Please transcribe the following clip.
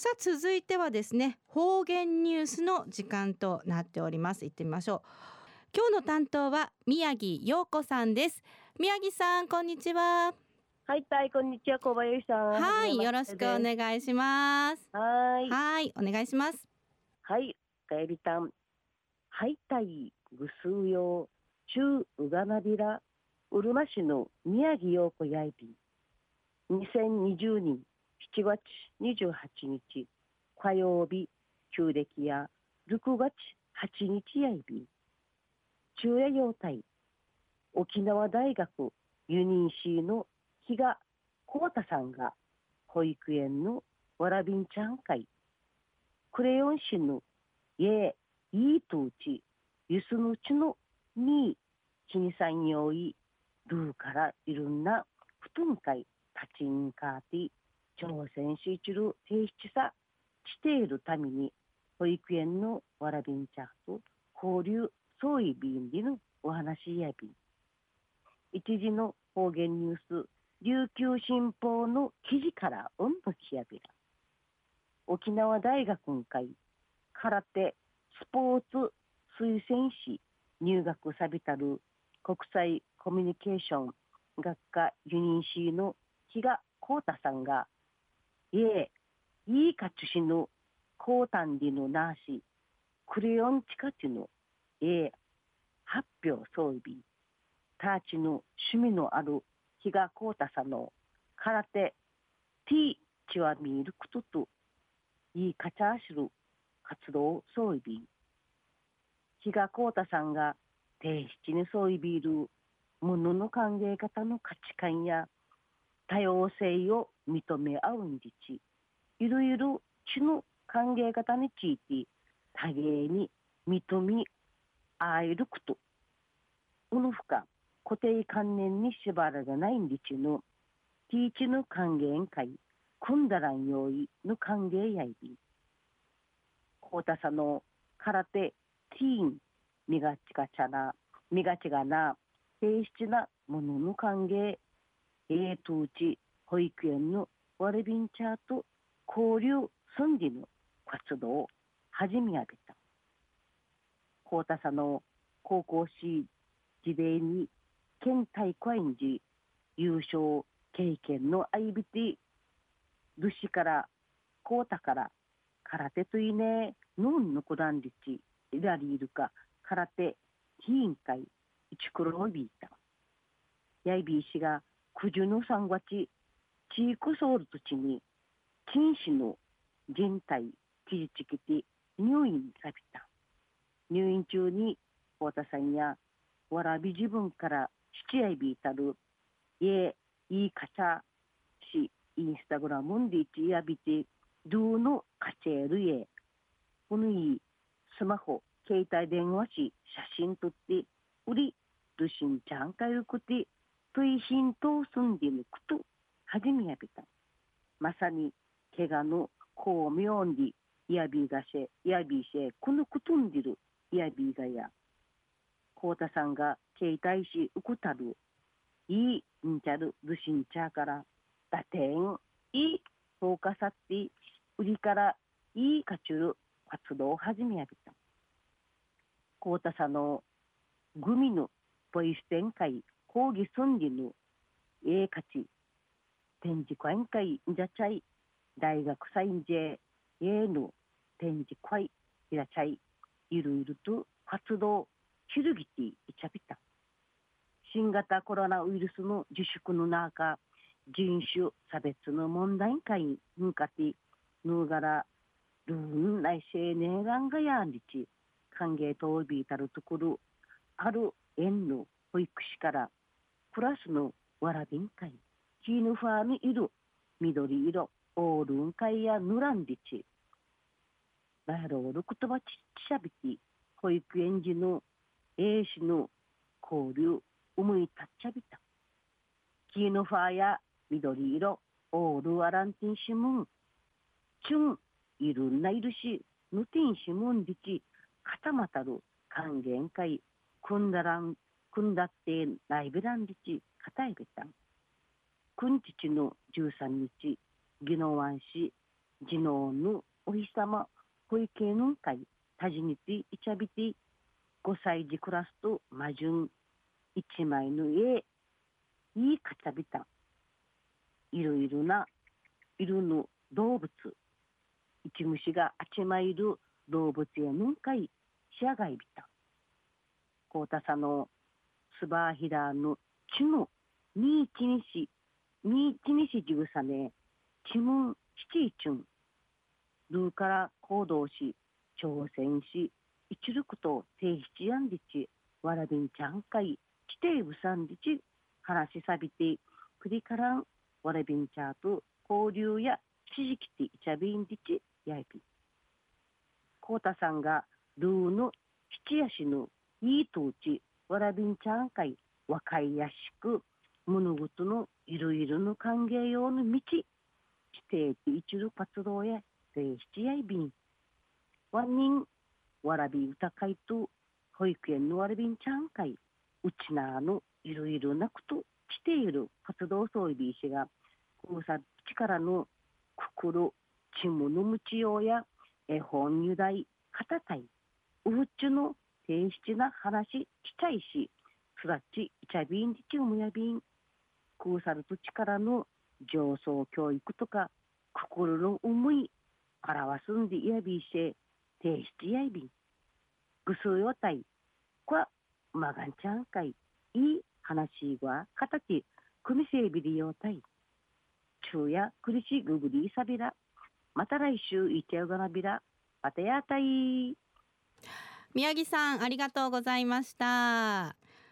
さあ続いてはですね方言ニュースの時間となっております行ってみましょう今日の担当は宮城陽子さんです宮城さんこんにちははい、たい、こんにちは、小林さん。はい、よろしくお願いします。はい。はい、お願いします。はい、かえりたん。はい、たい、ぐすうよう、中うがなびら、うるま市の宮城陽子やいびん。2020年7月28日、火曜日、旧暦や6月8日やいびん。中夜陽体、沖縄大学ユニーシーの比嘉浩太さんが保育園のわらびんちゃん会、クレヨン市のえいいとうち、ゆすぬちのに、きにさんよい、ルーからいろんなふとん会、たちんかーてぃ、挑戦しちる提出さ、しているために、保育園のわらびんちゃと交流そういびんりのお話やびん。一時の方言ニュース、琉球新報の記事からうんときやびら。沖縄大学会、空手、スポーツ推薦士入学さびたる国際コミュニケーション学科ユニーシーの比嘉光太さんが、いえ、いいかちしの高単理のなし、クレヨンチカチの、え発表装備、ターチの趣味のある比嘉光太さんの空手、T チワミールクトと、いいかちゃしる活動装備。比嘉光太さんが提出に装備いるものの考え方の価値観や多様性を認め合うんじち、いろいろ知の考え方について多芸に認め合えること。うぬふか固定観念に縛られないんりちの、ティーチの還元会、組んだらん用意の歓迎やいび。こうたさの空手、ティーン、みがちがちゃな、みがちがな、平質なものの歓迎、えーとうち、保育園のワレビンチャーと交流寸理の活動を始め上げた。こうたさの高校し、時代に県大会時優勝経験の相びて、ルシから、コータから、空手といね、ノンのこだんりち、ラリールか、空手、委員会、一黒のビータ。やいびいしが、九十の三月、チークソールとちに、禁止の人体、記事チキて、入院さびた。入院中に、太田さんや、わらび自分から七やびいたる、え、いいかちゃし、インスタグラムんでちやびて、どうのかちえるえ、このいいスマホ、携帯電話し、写真撮って、売り、ルシンちゃんかゆくて、といひんとすんでぬくと、はじめやびた。まさに、怪我の巧妙に、やびがせ、やびせ、このくとんでる、やびがや。こうたさんが携帯しうくたる、いいんちゃるずしんちゃから、だてん、いい、そうかさって、売りからいいかちゅう活動を始めやびた。こうたさの、グミのポイス展開、講義すんりぬ、ええかち、展示会会んじゃちゃい、大学祭んじえ、ええぬ、展示会、いらちゃい、いろいろと活動、ひるぎていちゃびた。新型コロナウイルスの自粛の中、人種差別の問題会に向かって、ぬがら、ルーン来青年がんがやんりち、歓迎とびいたるところ、ある園の保育士から、クラスのわらびん会、チーヌファーにいる緑色、オールン会やぬらんりち、バイロール言葉ちっちゃびき、保育園児の英詞の交流、思い立っちゃびた。キーノファーや緑色、オールアランティンシムン、チュン、いるんないるし、ヌティンシムンリチ、固またる還元会、組んだらん、組んだってライブランリチ、固いべたん。くんちちの13日、宜野湾市、次男のお日様保育園の会たじにていちゃびて5歳児クラスと魔順一枚の絵いいかちゃびたいろいろな色の動物一虫があちまいる動物やぬんかいしやがいびたこうたさのすばひらのちのにいちにしみいちみしじぐさめ、ちむんちちいちゅん。るーから行動し、挑戦し、一力とて定ちやんりち、わらびんちゃんかい、きていぶさんりち、は話しさびて、くりからん、わらびんちゃーと、交流や、しじきていちゃびんりち、やいび。こうたさんが、るーの、七やしぬ、いいとうち、わらびんちゃんかい、わかいやしく、物事のいろいろの歓迎用の道指定一る活動や定七やいびんワンニンわらび歌会と保育園のわらびんちゃん会うちなのいろいろなことしている活動総理しがこうさ力のくくるちむのむちようや絵本由来片たいうふっちゅの定七な話しちゃいしすだちいちゃびんりちうむやびんくうさると力の上層教育とかくくるの思い表すんでいやびいし提出やいびん。ぐすうよたい。こわ、まがんちゃんかい。いい話は、形、組みせびりよたい。昼夜、くりしぐぶりさびら。また来週、いちゃうがなびら。またやたい。宮城さん、ありがとうございました。